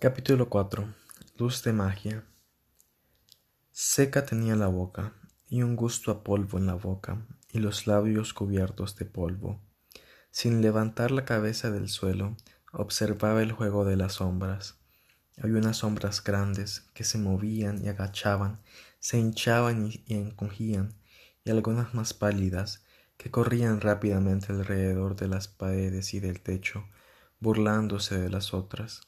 Capítulo 4 Luz de magia Seca tenía la boca, y un gusto a polvo en la boca, y los labios cubiertos de polvo. Sin levantar la cabeza del suelo, observaba el juego de las sombras. Había unas sombras grandes que se movían y agachaban, se hinchaban y, encogían, y algunas más pálidas que corrían rápidamente alrededor de las paredes y del techo, burlándose de las otras.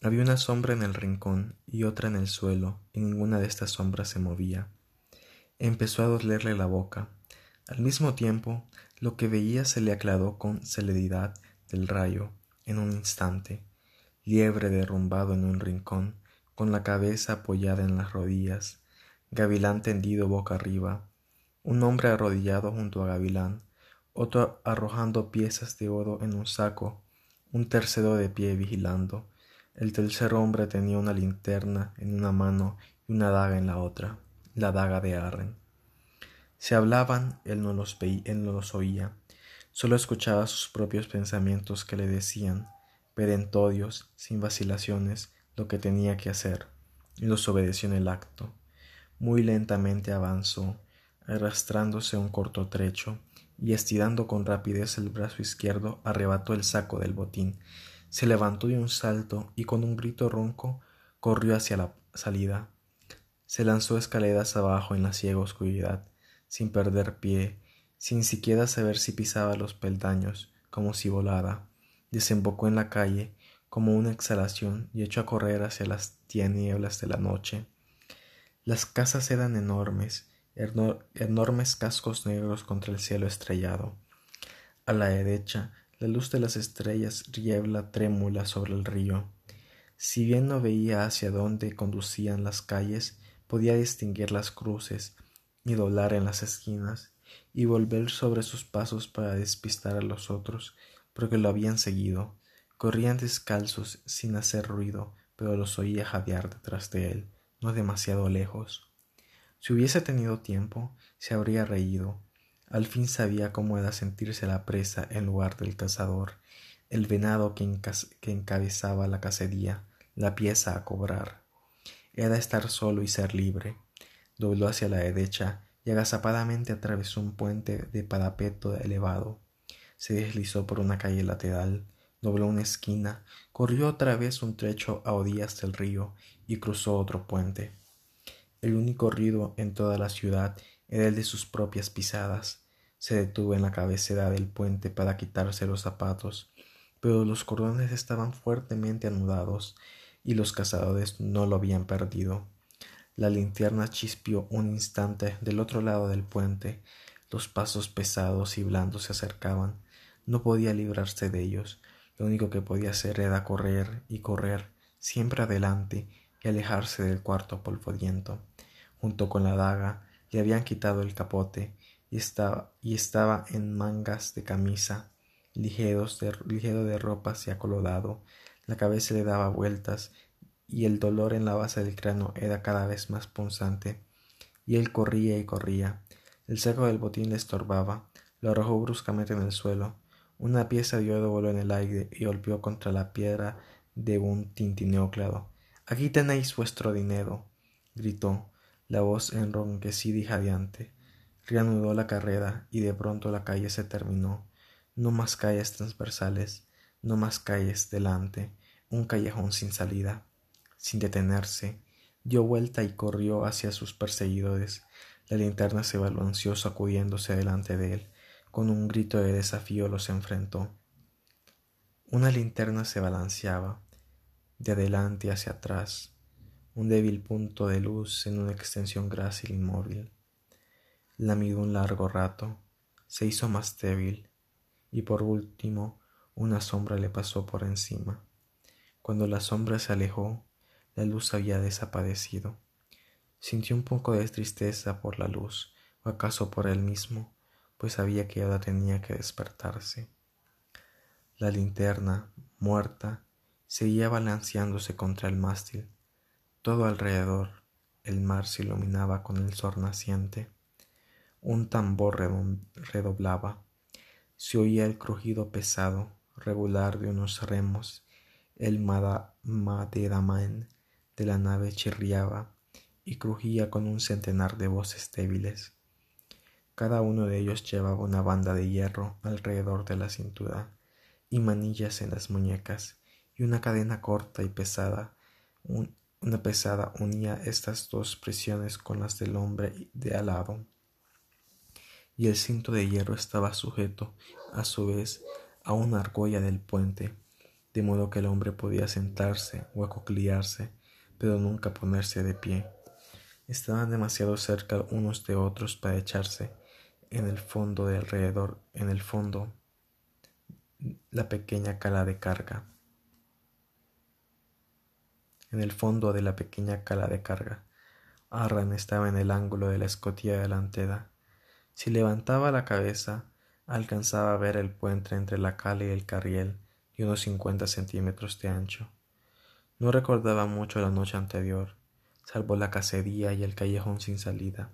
Había una sombra en el rincón y otra en el suelo, y ninguna de estas sombras se movía. Empezó a dolerle la boca. Al mismo tiempo, lo que veía se le aclaró con celeridad del rayo en un instante. Liebre derrumbado en un rincón, con la cabeza apoyada en las rodillas, Gavilán tendido boca arriba, un hombre arrodillado junto a Gavilán, otro arrojando piezas de oro en un saco, un tercero de pie vigilando, el tercer hombre tenía una linterna en una mano y una daga en la otra, la daga de Arren. Se hablaban, él no los veía, él no los oía, solo escuchaba sus propios pensamientos que le decían, perentodios, sin vacilaciones, lo que tenía que hacer, y los obedeció en el acto. Muy lentamente avanzó, arrastrándose un corto trecho, y estirando con rapidez el brazo izquierdo, arrebató el saco del botín, se levantó de un salto y con un grito ronco corrió hacia la salida. Se lanzó escaleras abajo en la ciega oscuridad, sin perder pie, sin siquiera saber si pisaba los peldaños, como si volara. Desembocó en la calle como una exhalación y echó a correr hacia las tinieblas de la noche. Las casas eran enormes, enormes cascos negros contra el cielo estrellado. A la derecha la luz de las estrellas riebla trémula sobre el río. Si bien no veía hacia dónde conducían las calles, podía distinguir las cruces y doblar en las esquinas y volver sobre sus pasos para despistar a los otros, porque lo habían seguido. Corrían descalzos sin hacer ruido, pero los oía jadear detrás de él, no demasiado lejos. Si hubiese tenido tiempo, se habría reído, al fin sabía cómo era sentirse la presa en lugar del cazador, el venado que, encabezaba la cacería, la pieza a cobrar. Era estar solo y ser libre. Dobló hacia la derecha y agazapadamente atravesó un puente de parapeto elevado. Se deslizó por una calle lateral, dobló una esquina, corrió otra vez un trecho a orillas del río y cruzó otro puente. El único ruido en toda la ciudad era el de sus propias pisadas. Se detuvo en la cabecera del puente para quitarse los zapatos, pero los cordones estaban fuertemente anudados y los cazadores no lo habían perdido. La linterna chispió un instante del otro lado del puente. Los pasos pesados y blandos se acercaban. No podía librarse de ellos. Lo único que podía hacer era correr y correr, siempre adelante, y alejarse del cuarto polvoriento. Junto con la daga, le habían quitado el capote y estaba, y estaba en mangas de camisa, de, ligero de ropa se acolodado, la cabeza le daba vueltas y el dolor en la base del cráneo era cada vez más punzante. Y él corría y corría. El saco del botín le estorbaba, lo arrojó bruscamente en el suelo. Una pieza de oro voló en el aire y golpeó contra la piedra de un tintineo claro. Aquí tenéis vuestro dinero, gritó la voz enronquecida y jadeante. Reanudó la carrera y de pronto la calle se terminó. No más calles transversales, no más calles delante, un callejón sin salida. Sin detenerse, dio vuelta y corrió hacia sus perseguidores. La linterna se balanceó sacudiéndose delante de él. Con un grito de desafío los enfrentó. Una linterna se balanceaba, de adelante hacia atrás, un débil punto de luz en una extensión grácil inmóvil. La miró un largo rato, se hizo más débil, y por último una sombra le pasó por encima. Cuando la sombra se alejó, la luz había desaparecido. Sintió un poco de tristeza por la luz, o acaso por él mismo, pues sabía que ahora tenía que despertarse. La linterna, muerta, seguía balanceándose contra el mástil todo alrededor el mar se iluminaba con el sol naciente. Un tambor redoblaba. Se oía el crujido pesado, regular de unos remos. el maderamen de la nave chirriaba y crujía con un centenar de voces débiles. Cada uno de ellos llevaba una banda de hierro alrededor de la cintura y manillas en las muñecas y una cadena corta y pesada. Una pesada unía estas dos prisiones con las del hombre de al lado. Y el cinto de hierro estaba sujeto, a su vez, a una argolla del puente, de modo que el hombre podía sentarse o acocliarse, pero nunca ponerse de pie. Estaban demasiado cerca unos de otros para echarse en el fondo de alrededor, en el fondo, la pequeña cala de carga. En el fondo de la pequeña cala de carga, Arran estaba en el ángulo de la escotilla delantera. Si levantaba la cabeza, alcanzaba a ver el puente entre la cala y el carriel y unos cincuenta centímetros de ancho. No recordaba mucho la noche anterior salvo la cacería y el callejón sin salida.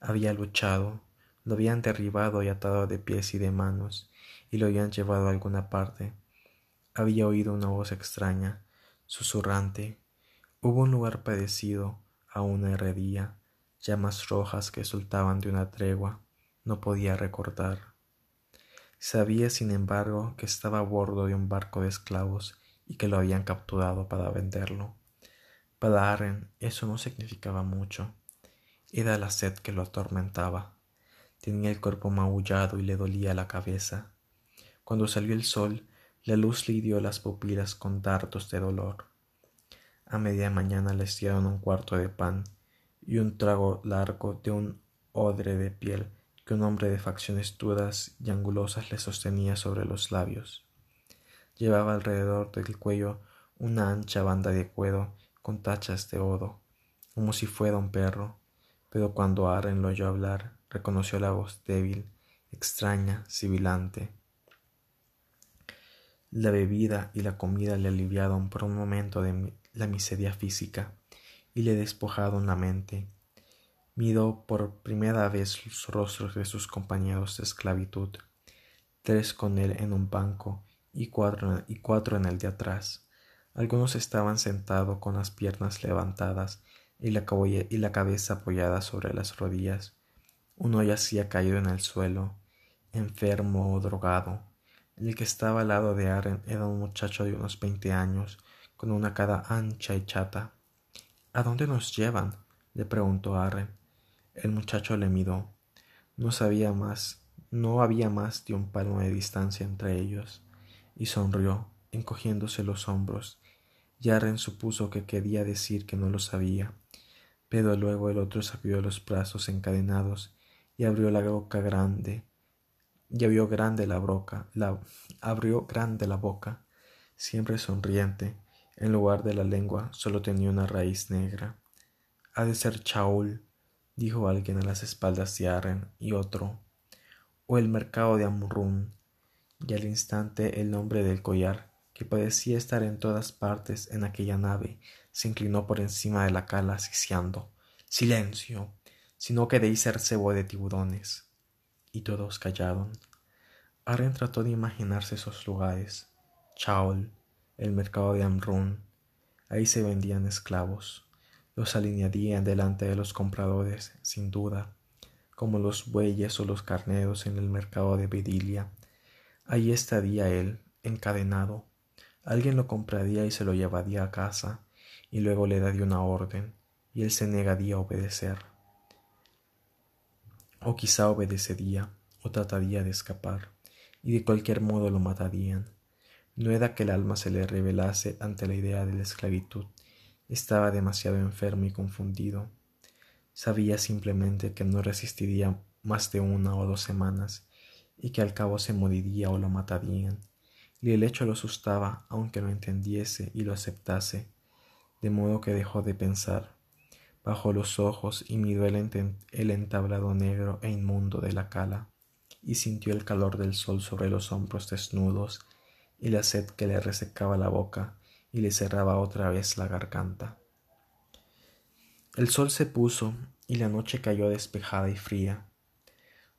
Había luchado, lo habían derribado y atado de pies y de manos, y lo habían llevado a alguna parte. Había oído una voz extraña, susurrante. Hubo un lugar parecido a una herrería, llamas rojas que soltaban de una tregua. No podía recordar. Sabía, sin embargo, que estaba a bordo de un barco de esclavos y que lo habían capturado para venderlo. Para Arren eso no significaba mucho. Era la sed que lo atormentaba. Tenía el cuerpo maullado y le dolía la cabeza. Cuando salió el sol, la luz le hirió las pupilas con dardos de dolor. A media mañana le dieron un cuarto de pan y un trago largo de un odre de piel que un hombre de facciones duras y angulosas le sostenía sobre los labios. Llevaba alrededor del cuello una ancha banda de cuero con tachas de odo, como si fuera un perro, pero cuando Aren lo oyó hablar, reconoció la voz débil, extraña, sibilante. La bebida y la comida le aliviaron por un momento de la miseria física y le despojaron la mente. Miró por primera vez los rostros de sus compañeros de esclavitud, tres con él en un banco y cuatro, y cuatro en el de atrás. Algunos estaban sentados con las piernas levantadas y la, y la cabeza apoyada sobre las rodillas. Uno yacía caído en el suelo, enfermo o drogado. El que estaba al lado de Aren era un muchacho de unos veinte años, con una cara ancha y chata. ¿A dónde nos llevan? le preguntó Aren. El muchacho le miró. No sabía más, no había más de un palmo de distancia entre ellos, y sonrió, encogiéndose los hombros Yaren supuso que quería decir que no lo sabía, pero luego el otro sacudió los brazos encadenados y abrió la boca grande. Y abrió grande la boca, la, abrió grande la boca, siempre sonriente. En lugar de la lengua solo tenía una raíz negra. Ha de ser Chaul, dijo alguien a las espaldas de Arren, y otro, o el mercado de Amrun, y al instante el nombre del collar que parecía estar en todas partes en aquella nave, se inclinó por encima de la cala asfixiando. Silencio. Si no queréis ser cebo de tiburones. Y todos callaron. Aren trató de imaginarse esos lugares. Chaol, el mercado de Amrun. Ahí se vendían esclavos. Los alinearían delante de los compradores, sin duda, como los bueyes o los carneros en el mercado de Bedilia. Allí estaría él, encadenado, Alguien lo compraría y se lo llevaría a casa, y luego le daría una orden, y él se negaría a obedecer. O quizá obedecería, o trataría de escapar, y de cualquier modo lo matarían. No era que el alma se le revelase ante la idea de la esclavitud, estaba demasiado enfermo y confundido. Sabía simplemente que no resistiría más de una o dos semanas, y que al cabo se moriría o lo matarían y el hecho lo asustaba aunque lo entendiese y lo aceptase, de modo que dejó de pensar. Bajó los ojos y miró el, el entablado negro e inmundo de la cala, y sintió el calor del sol sobre los hombros desnudos y la sed que le resecaba la boca y le cerraba otra vez la garganta. El sol se puso y la noche cayó despejada y fría.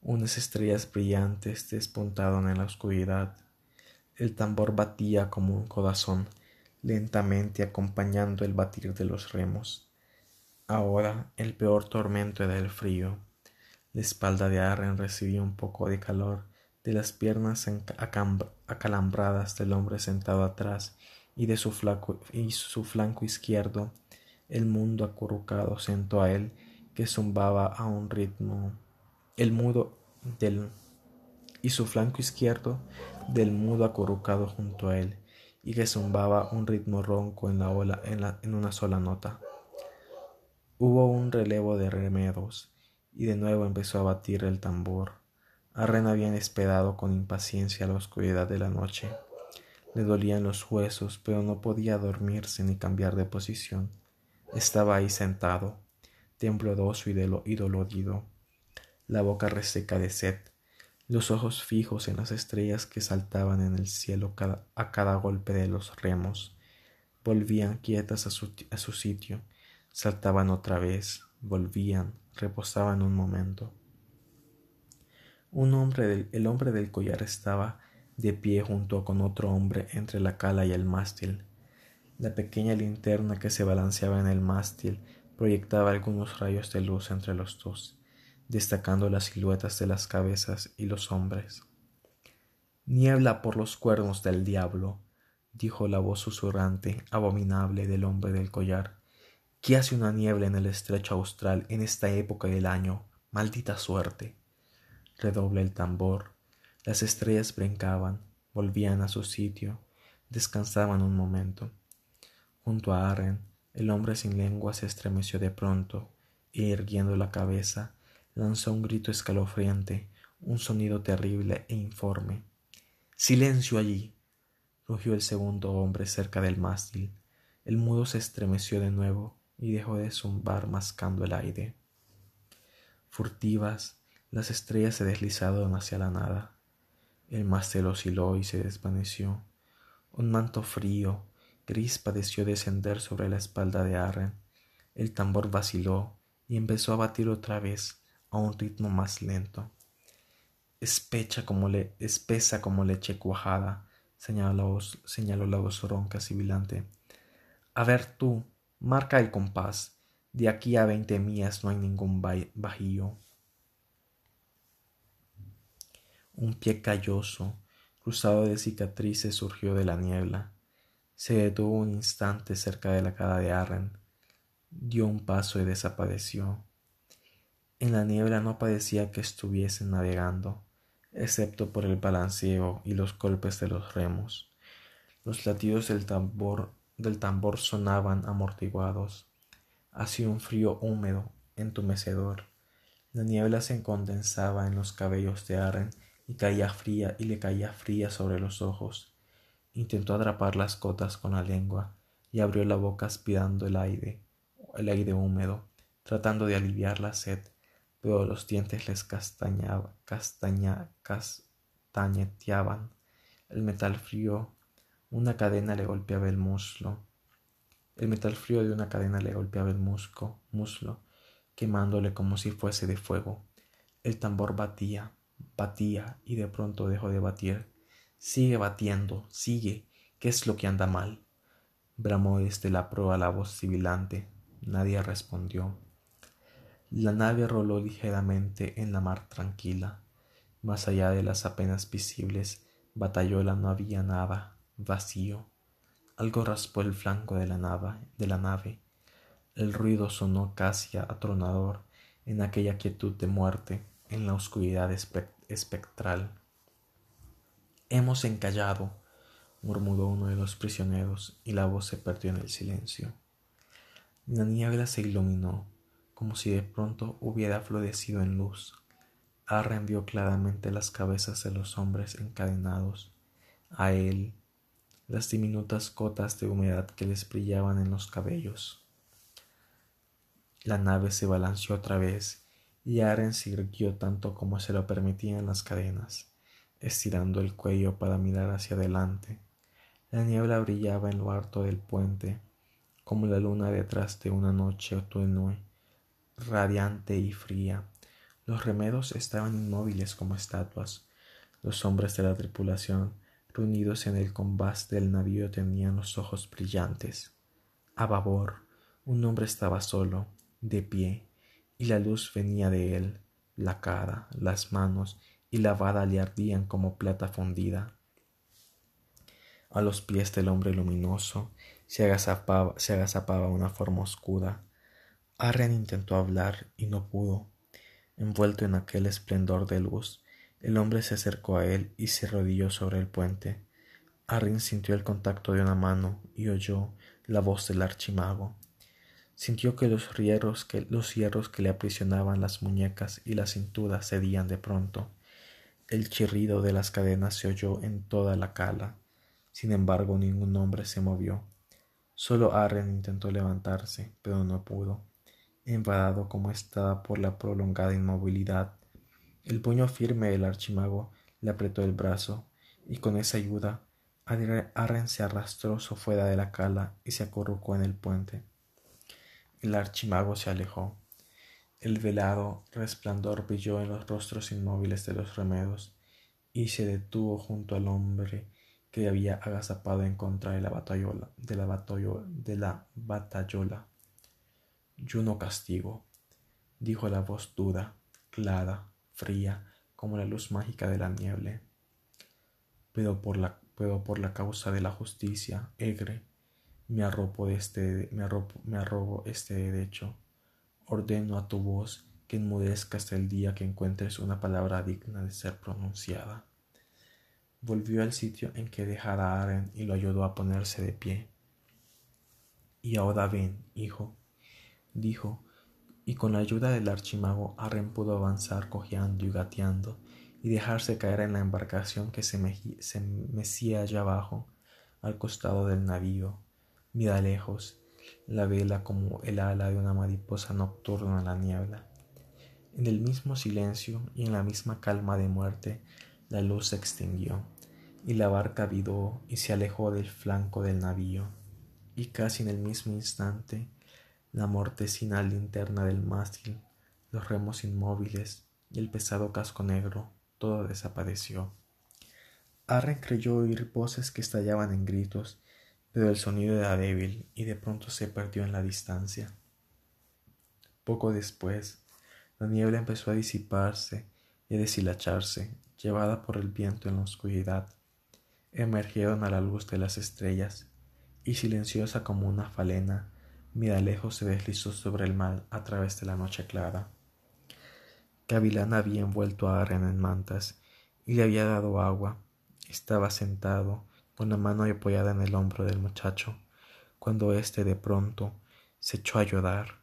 Unas estrellas brillantes despuntaron en la oscuridad el tambor batía como un corazón, lentamente acompañando el batir de los remos. Ahora el peor tormento era el frío. La espalda de Arren recibía un poco de calor de las piernas acalambradas del hombre sentado atrás y de su, y su flanco izquierdo el mundo acurrucado sentó a él que zumbaba a un ritmo el mudo del y su flanco izquierdo del mudo acurrucado junto a él y que zumbaba un ritmo ronco en la ola en, en una sola nota. Hubo un relevo de remedos y de nuevo empezó a batir el tambor. Arren había esperado con impaciencia la oscuridad de la noche. Le dolían los huesos, pero no podía dormirse ni cambiar de posición. Estaba ahí sentado, tembloroso y, dolorido, la boca reseca de sed, los ojos fijos en las estrellas que saltaban en el cielo a cada golpe de los remos. Volvían quietas a su, a su sitio, saltaban otra vez, volvían, reposaban un momento. Un hombre del, el hombre del collar estaba de pie junto con otro hombre entre la cala y el mástil. La pequeña linterna que se balanceaba en el mástil proyectaba algunos rayos de luz entre los dos, destacando las siluetas de las cabezas y los hombres. Niebla por los cuernos del diablo, dijo la voz susurrante, abominable del hombre del collar. ¿Qué hace una niebla en el estrecho austral en esta época del año? Maldita suerte. Redobla el tambor. Las estrellas brincaban, volvían a su sitio, descansaban un momento. Junto a Arren, el hombre sin lengua se estremeció de pronto y, erguiendo la cabeza, lanzó un grito escalofriante, un sonido terrible e informe. ¡Silencio allí! rugió el segundo hombre cerca del mástil. El mudo se estremeció de nuevo y dejó de zumbar mascando el aire. Furtivas, las estrellas se deslizaron hacia la nada. El mástil osciló y se desvaneció. Un manto frío, gris padeció descender sobre la espalda de Arren. El tambor vaciló y empezó a batir otra vez a un ritmo más lento. Especha como le, espesa como leche cuajada, señaló señaló la voz ronca sibilante. A ver tú, marca el compás. De aquí a veinte millas no hay ningún bajío. Un pie calloso, cruzado de cicatrices, surgió de la niebla. Se detuvo un instante cerca de la cara de Arren, dio un paso y desapareció. En la niebla no parecía que estuviesen navegando, excepto por el balanceo y los golpes de los remos. Los latidos del tambor, del tambor sonaban amortiguados. Hacía un frío húmedo, entumecedor. La niebla se condensaba en los cabellos de Arren y caía fría y le caía fría sobre los ojos. Intentó atrapar las cotas con la lengua y abrió la boca aspirando el aire, el aire húmedo, tratando de aliviar la sed, pero los dientes les castañaba, castaña, castañeteaban. El metal frío, una cadena le golpeaba el muslo. El metal frío de una cadena le golpeaba el musco, muslo, quemándole como si fuese de fuego. El tambor batía, batía y de pronto dejó de batir Sigue batiendo, sigue. ¿Qué es lo que anda mal? Bramó desde la proa la voz sibilante. Nadie respondió. La nave roló ligeramente en la mar tranquila. Más allá de las apenas visibles batallola no había nada, vacío. Algo raspó el flanco de la nave, de la nave. El ruido sonó casi atronador en aquella quietud de muerte, en la oscuridad espectral. Hemos encallado, murmuró uno de los prisioneros, y la voz se perdió en el silencio. La niebla se iluminó, como si de pronto hubiera florecido en luz. Arren vio claramente las cabezas de los hombres encadenados. A él, las diminutas cotas de humedad que les brillaban en los cabellos. La nave se balanceó otra vez y Aren se irguió tanto como se lo permitían las cadenas estirando el cuello para mirar hacia adelante. La niebla brillaba en lo harto del puente, como la luna detrás de una noche tenue, radiante y fría. Los remedos estaban inmóviles como estatuas. Los hombres de la tripulación reunidos en el combás del navío tenían los ojos brillantes. A babor, un hombre estaba solo, de pie, y la luz venía de él. La cara, las manos y la vara le ardían como plata fundida. A los pies del hombre luminoso se agazapaba, una forma oscura. Arren intentó hablar y no pudo. Envuelto en aquel esplendor de luz, el hombre se acercó a él y se arrodilló sobre el puente. Arryn sintió el contacto de una mano y oyó la voz del archimago. Sintió que los hierros que, los hierros que le aprisionaban las muñecas y la cintura cedían de pronto. El chirrido de las cadenas se oyó en toda la cala. Sin embargo, ningún hombre se movió. Solo Arren intentó levantarse, pero no pudo. Enfadado como estaba por la prolongada inmovilidad, el puño firme del archimago le apretó el brazo, y con esa ayuda Arren se arrastró fuera de la cala y se acurrucó en el puente. El archimago se alejó. El velado resplandor brilló en los rostros inmóviles de los remedos y se detuvo junto al hombre que había agazapado en contra de la batayola, de la batayola, de la batayola. Yo no castigo, dijo la voz dura, clara, fría, como la luz mágica de la nieve. Pero por la, pero por la causa de la justicia, Egre, me arropo, de este, me, me arrobo este derecho. Ordeno a tu voz que enmudezca hasta el día que encuentres una palabra digna de ser pronunciada volvió al sitio en que dejara a Aren y lo ayudó a ponerse de pie. Y ahora ven, hijo, dijo, y con la ayuda del archimago Aren pudo avanzar cojeando y gateando y dejarse caer en la embarcación que se, mecía allá abajo, al costado del navío. Mira lejos, la vela como el ala de una mariposa nocturna en la niebla. En el mismo silencio y en la misma calma de muerte, la luz se extinguió, y la barca vidó y se alejó del flanco del navío, y casi en el mismo instante la mortecina linterna del mástil, los remos inmóviles y el pesado casco negro, todo desapareció. Arren creyó oír voces que estallaban en gritos, pero el sonido era débil y de pronto se perdió en la distancia. Poco después, la niebla empezó a disiparse y a deshilacharse llevada por el viento en la oscuridad, emergieron a la luz de las estrellas, y silenciosa como una falena, lejos se deslizó sobre el mar a través de la noche clara. Gavilán había envuelto a Aren en mantas y le había dado agua. Estaba sentado, con la mano apoyada en el hombro del muchacho, cuando éste de pronto se echó a llorar.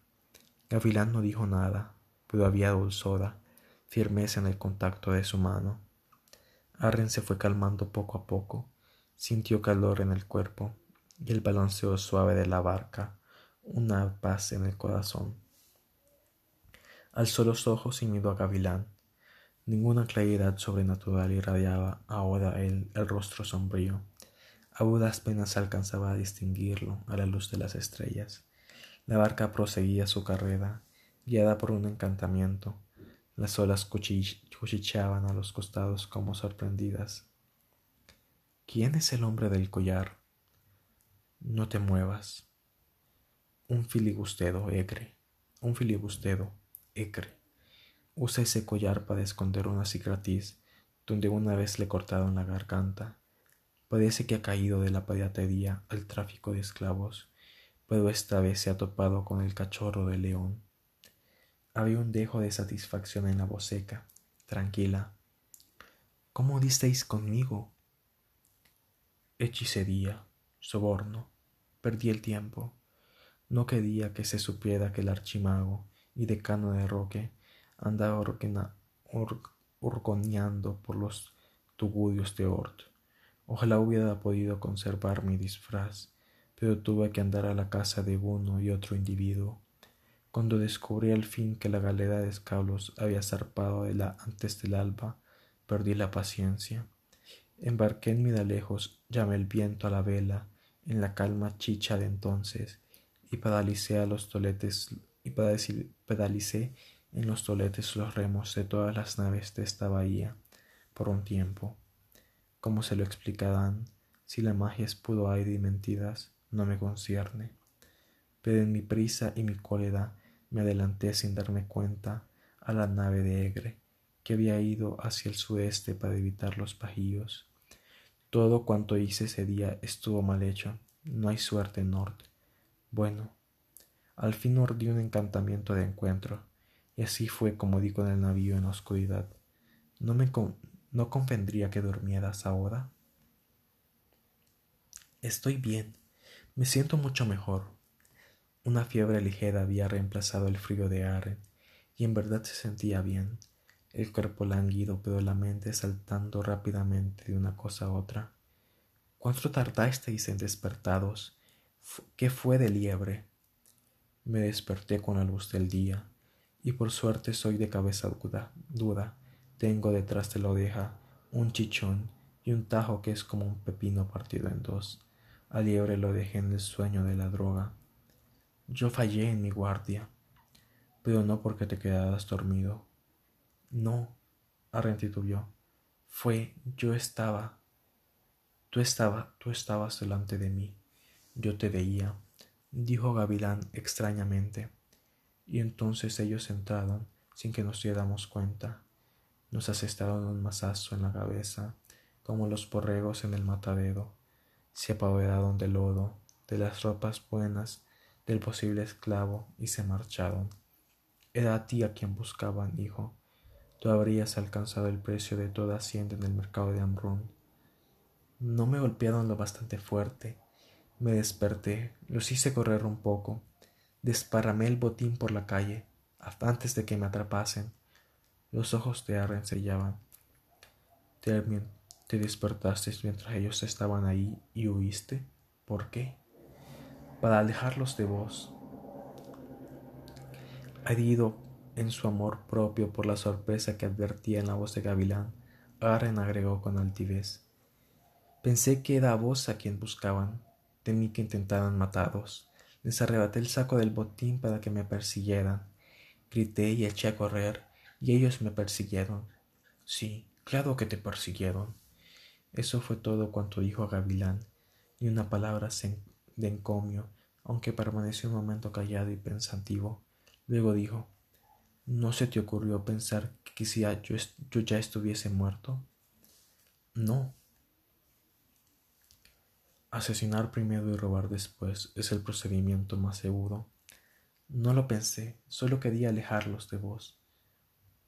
Gavilán no dijo nada, pero había dulzura, firmeza en el contacto de su mano. Arren se fue calmando poco a poco, sintió calor en el cuerpo y el balanceo suave de la barca, una paz en el corazón. Alzó los ojos y miró a Gavilán. Ninguna claridad sobrenatural irradiaba ahora él el rostro sombrío. Agudas penas alcanzaba a distinguirlo a la luz de las estrellas. La barca proseguía su carrera, guiada por un encantamiento, las olas cuchicheaban a los costados como sorprendidas. ¿Quién es el hombre del collar? No te muevas. Un filibustedo, Ecre. Un filibustedo, Ecre. Usa ese collar para esconder una cicatriz donde una vez le cortaron la garganta. Parece que ha caído de la piratería al tráfico de esclavos, pero esta vez se ha topado con el cachorro de león. Había un dejo de satisfacción en la voz seca, tranquila. ¿Cómo disteis conmigo? Hechicería, soborno. Perdí el tiempo. No quería que se supiera que el archimago y decano de Roque andaba orgoñando por los tugurios de Ort. Ojalá hubiera podido conservar mi disfraz, pero tuve que andar a la casa de uno y otro individuo cuando descubrí al fin que la galera de escablos había zarpado de la antes del alba, perdí la paciencia. Embarqué en mi lejos, llamé el viento a la vela, en la calma chicha de entonces, y pedalicé a los toletes, y pedalicé en los toletes los remos de todas las naves de esta bahía, por un tiempo. ¿Cómo se lo explicarán? Si la magia es puro aire y mentiras, no me concierne. Pero en mi prisa y mi cólera me adelanté sin darme cuenta a la nave de Egre, que había ido hacia el sudeste para evitar los pajillos. Todo cuanto hice ese día estuvo mal hecho. No hay suerte en norte. Bueno, al fin ordí un encantamiento de encuentro, y así fue como di con el navío en la oscuridad. ¿No me no convendría que durmieras ahora? Estoy bien. Me siento mucho mejor. Una fiebre ligera había reemplazado el frío de Aren, y en verdad se sentía bien, el cuerpo lánguido, pero la mente saltando rápidamente de una cosa a otra. ¿Cuánto tardasteis en despertados? ¿Qué fue de liebre? Me desperté con la luz del día, y por suerte soy de cabeza duda. Tengo detrás de la oreja un chichón y un tajo que es como un pepino partido en dos. Al liebre lo dejé en el sueño de la droga. Yo fallé en mi guardia, pero no porque te quedaras dormido. No, yo. Fue, yo estaba. Tú estaba, tú estabas delante de mí. Yo te veía, dijo Gavilán extrañamente. Y entonces ellos entraron sin que nos diéramos cuenta. Nos asestaron un mazazo en la cabeza, como los borregos en el matadero. Se apoderaron del lodo, de las ropas buenas del posible esclavo y se marcharon. Era a ti a quien buscaban, hijo. Tú habrías alcanzado el precio de toda hacienda en el mercado de Ambrón. No me golpearon lo bastante fuerte. Me desperté, los hice correr un poco, desparramé el botín por la calle, antes de que me atrapasen. Los ojos de Arren sellaban. Termin, te despertaste mientras ellos estaban ahí y huiste. ¿Por qué? para alejarlos de vos. Herido en su amor propio por la sorpresa que advertía en la voz de Gavilán, Aren agregó con altivez. Pensé que era vos a quien buscaban, temí que intentaran mataros. Les arrebaté el saco del botín para que me persiguieran. Grité y eché a correr, y ellos me persiguieron. Sí, claro que te persiguieron. Eso fue todo cuanto dijo Gavilán, y una palabra de encomio, aunque permaneció un momento callado y pensativo. Luego dijo ¿No se te ocurrió pensar que quizá yo, yo ya estuviese muerto? No. Asesinar primero y robar después es el procedimiento más seguro. No lo pensé, solo quería alejarlos de vos.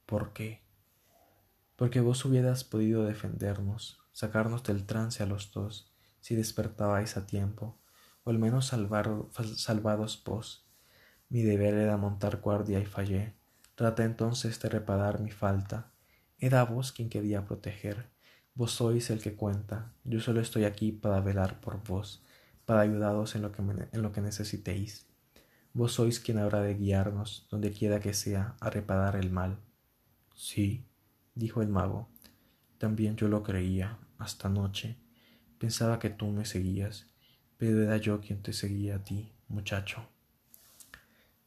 ¿Por qué? Porque vos hubieras podido defendernos, sacarnos del trance a los dos, si despertabais a tiempo, o al menos salvados vos. Mi deber era montar guardia y fallé. Traté entonces de reparar mi falta. Era vos quien quería proteger. Vos sois el que cuenta. Yo solo estoy aquí para velar por vos, para ayudaros en lo que, en lo que necesitéis. Vos sois quien habrá de guiarnos, donde quiera que sea, a reparar el mal. Sí, dijo el mago. También yo lo creía, hasta anoche. Pensaba que tú me seguías pero era yo quien te seguía a ti, muchacho.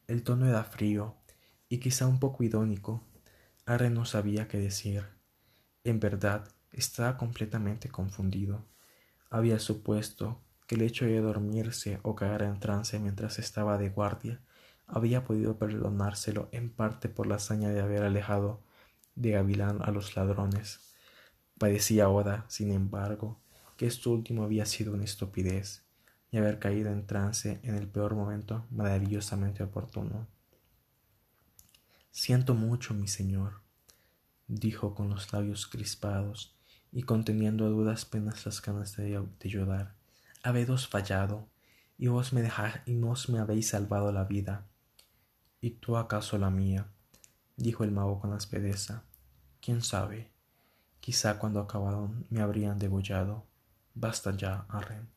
El tono era frío y quizá un poco idónico. Arre no sabía qué decir. En verdad, estaba completamente confundido. Había supuesto que el hecho de dormirse o caer en trance mientras estaba de guardia había podido perdonárselo en parte por la hazaña de haber alejado de Gavilán a los ladrones. Parecía ahora, sin embargo, que esto último había sido una estupidez y haber caído en trance en el peor momento maravillosamente oportuno. Siento mucho, mi señor, dijo con los labios crispados y conteniendo a dudas penas las ganas de, llorar. Habéis fallado, y vos me y vos me habéis salvado la vida. ¿Y tú acaso la mía? dijo el mago con aspereza. ¿Quién sabe? Quizá cuando acabaron me habrían degollado. Basta ya, Arren.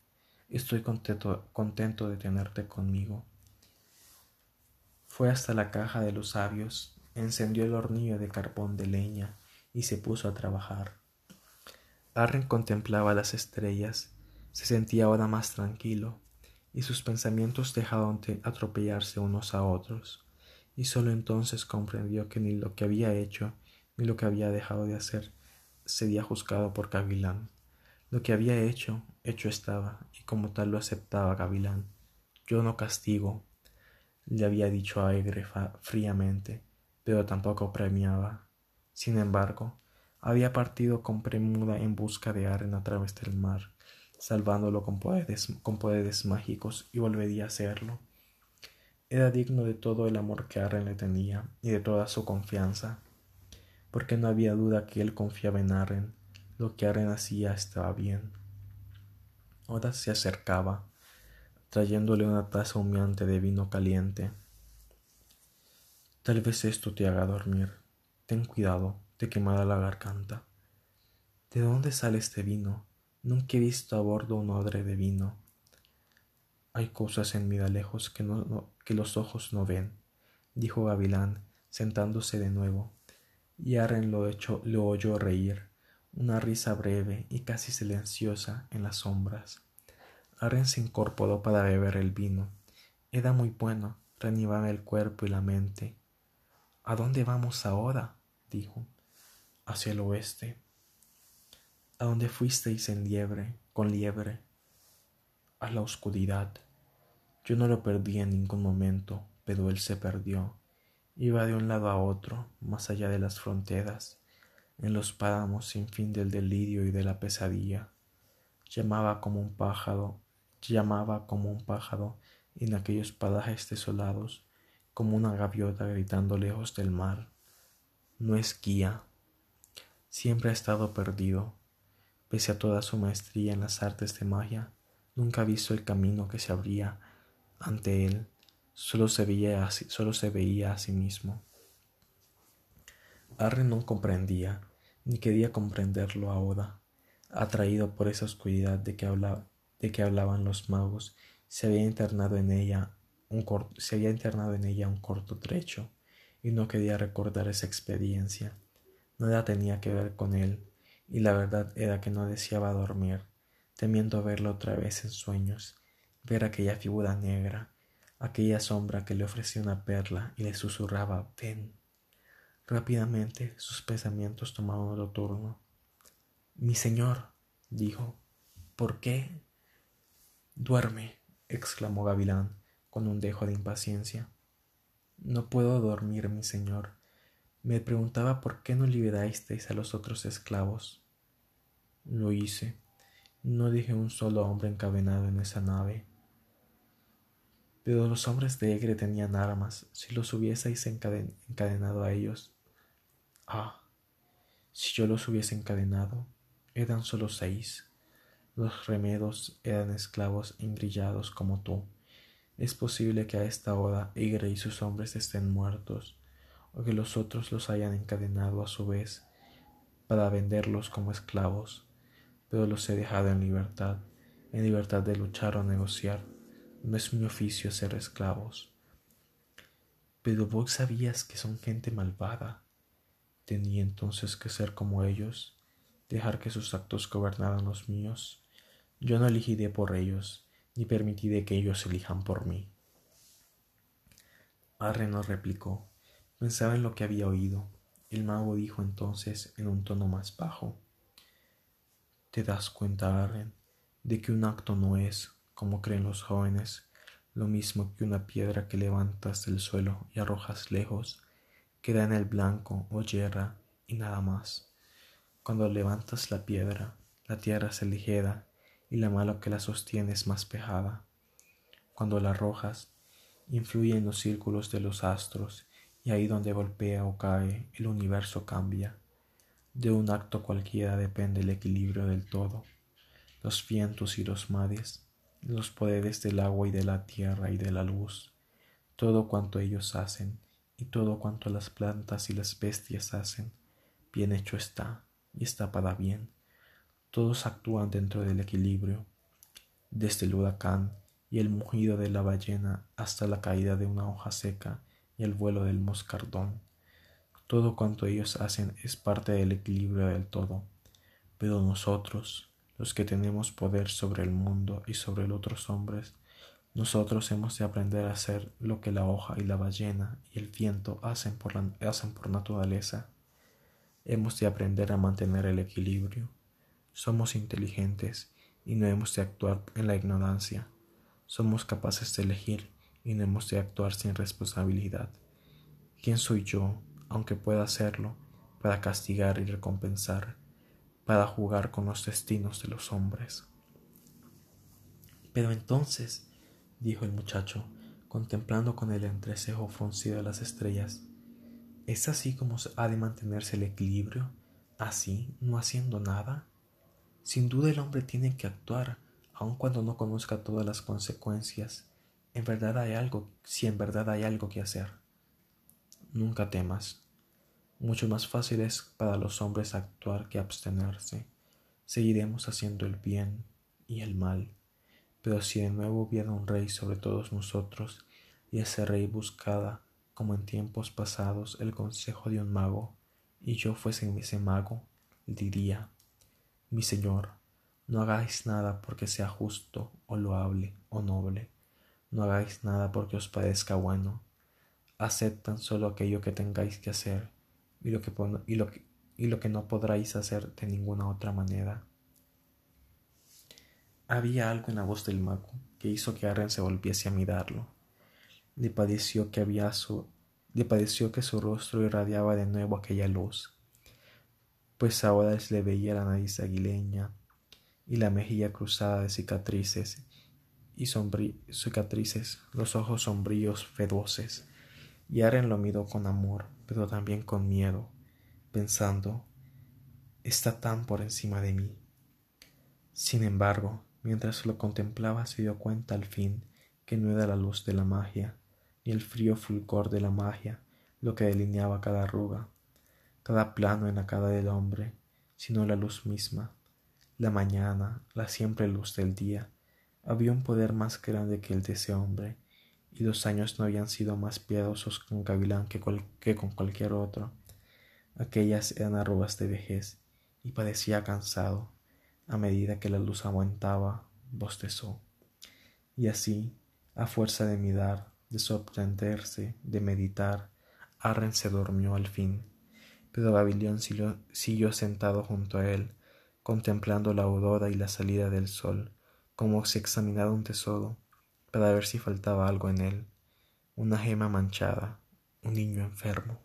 Estoy contento, contento de tenerte conmigo. Fue hasta la caja de los sabios, encendió el hornillo de carbón de leña y se puso a trabajar. Arren contemplaba las estrellas, se sentía ahora más tranquilo, y sus pensamientos dejaron de atropellarse unos a otros, y sólo entonces comprendió que ni lo que había hecho ni lo que había dejado de hacer sería juzgado por Gavilán. Lo que había hecho, hecho estaba, y como tal lo aceptaba Gavilán. Yo no castigo, le había dicho Aegre fríamente, pero tampoco premiaba. Sin embargo, había partido con premura en busca de Aren a través del mar, salvándolo con poderes, con poderes mágicos, y volvería a hacerlo. Era digno de todo el amor que Aren le tenía y de toda su confianza, porque no había duda que él confiaba en Aren lo que Aren hacía estaba bien. Ahora se acercaba, trayéndole una taza humeante de vino caliente. Tal vez esto te haga dormir. Ten cuidado, te quemará la garganta. ¿De dónde sale este vino? Nunca he visto a bordo un odre de vino. Hay cosas en vida lejos que, que los ojos no ven, dijo Gavilán, sentándose de nuevo, y Aren lo, oyó reír una risa breve y casi silenciosa en las sombras. Aren se incorporó para beber el vino. Era muy bueno, reanimaba el cuerpo y la mente. ¿A dónde vamos ahora? dijo. Hacia el oeste. ¿A dónde fuisteis en liebre, con liebre? A la oscuridad. Yo no lo perdí en ningún momento, pero él se perdió. Iba de un lado a otro, más allá de las fronteras en los páramos sin fin del delirio y de la pesadilla. Llamaba como un pájaro, llamaba como un pájaro en aquellos parajes desolados, como una gaviota gritando lejos del mar. No es guía. Siempre ha estado perdido. Pese a toda su maestría en las artes de magia, nunca ha visto el camino que se abría ante él. Solo se veía, solo se veía a sí mismo. Arre no comprendía, ni quería comprenderlo ahora. Atraído por esa oscuridad de que, de que hablaban los magos, se había internado en ella un se había internado en ella un corto trecho, y no quería recordar esa experiencia. Nada tenía que ver con él, y la verdad era que no deseaba dormir, temiendo verlo otra vez en sueños, ver aquella figura negra, aquella sombra que le ofrecía una perla y le susurraba ven. Rápidamente sus pensamientos tomaron otro turno. Mi señor, dijo, ¿por qué? Duerme, exclamó Gavilán con un dejo de impaciencia. No puedo dormir, mi señor. Me preguntaba por qué no liberasteis a los otros esclavos. Lo hice. No dije un solo hombre encadenado en esa nave. Pero los hombres de Egre tenían armas. Si los hubieseis encadenado a ellos, Ah, si yo los hubiese encadenado, eran solo seis. Los remedos eran esclavos engrillados como tú. Es posible que a esta hora Igre y sus hombres estén muertos, o que los otros los hayan encadenado a su vez para venderlos como esclavos, pero los he dejado en libertad, en libertad de luchar o negociar. No es mi oficio ser esclavos. Pero vos sabías que son gente malvada, Tenía entonces que ser como ellos, dejar que sus actos gobernaran los míos. Yo no elegiré por ellos, ni permitiré que ellos elijan por mí. Arre no replicó. Pensaba en lo que había oído. El mago dijo entonces en un tono más bajo. ¿Te das cuenta, Arren, de que un acto no es, como creen los jóvenes, lo mismo que una piedra que levantas del suelo y arrojas lejos queda en el blanco o hierra y nada más. Cuando levantas la piedra, la tierra se ligera y la mano que la sostiene es más pejada. Cuando la arrojas, influye en los círculos de los astros y ahí donde golpea o cae el universo cambia. De un acto cualquiera depende el equilibrio del todo, los vientos y los mares, los poderes del agua y de la tierra y de la luz, todo cuanto ellos hacen y todo cuanto las plantas y las bestias hacen, bien hecho está y está para bien. Todos actúan dentro del equilibrio, desde el huracán y el mugido de la ballena hasta la caída de una hoja seca y el vuelo del moscardón. Todo cuanto ellos hacen es parte del equilibrio del todo, pero nosotros, los que tenemos poder sobre el mundo y sobre otros hombres, nosotros hemos de aprender a hacer lo que la hoja y la ballena y el viento hacen por, hacen por naturaleza. Hemos de aprender a mantener el equilibrio. Somos inteligentes y no hemos de actuar en la ignorancia. Somos capaces de elegir y no hemos de actuar sin responsabilidad. ¿Quién soy yo, aunque pueda hacerlo, para castigar y recompensar, para jugar con los destinos de los hombres? Pero entonces, dijo el muchacho, contemplando con el entrecejo fruncido las estrellas, ¿es así como ha de mantenerse el equilibrio? ¿Así, no haciendo nada? Sin duda el hombre tiene que actuar, aun cuando no conozca todas las consecuencias. En verdad hay algo, si en verdad hay algo que hacer. Nunca temas. Mucho más fácil es para los hombres actuar que abstenerse. Seguiremos haciendo el bien y el mal. Pero si de nuevo hubiera un rey sobre todos nosotros, y ese rey buscada, como en tiempos pasados, el consejo de un mago, y yo fuese ese mago, diría, mi Señor, no hagáis nada porque sea justo o loable o noble, no hagáis nada porque os parezca bueno, haced tan solo aquello que tengáis que hacer y lo que, y lo que, y lo que no podráis hacer de ninguna otra manera. Había algo en la voz del mago que hizo que Arren se volviese a mirarlo. Le pareció que había su, le pareció que su rostro irradiaba de nuevo aquella luz pues ahora le veía la nariz aguileña y la mejilla cruzada de cicatrices y cicatrices, los ojos sombríos feroces. Y Aren lo miró con amor, pero también con miedo, pensando, está tan por encima de mí. Sin embargo, mientras lo contemplaba se dio cuenta al fin que no era la luz de la magia, ni el frío fulgor de la magia lo que delineaba cada arruga, cada plano en la cara del hombre, sino la luz misma, la mañana, la siempre luz del día. Había un poder más grande que el de ese hombre, y los años no habían sido más piadosos con Gavilán que, con cualquier otro. Aquellas eran arrugas de vejez, y parecía cansado. A medida que la luz aumentaba, bostezó. Y así, a fuerza de mirar, de sorprenderse, de meditar, Arren se durmió al fin pero Babilón siguió sentado junto a él, contemplando la aurora y la salida del sol, como si examinara un tesoro, para ver si faltaba algo en él, una gema manchada, un niño enfermo.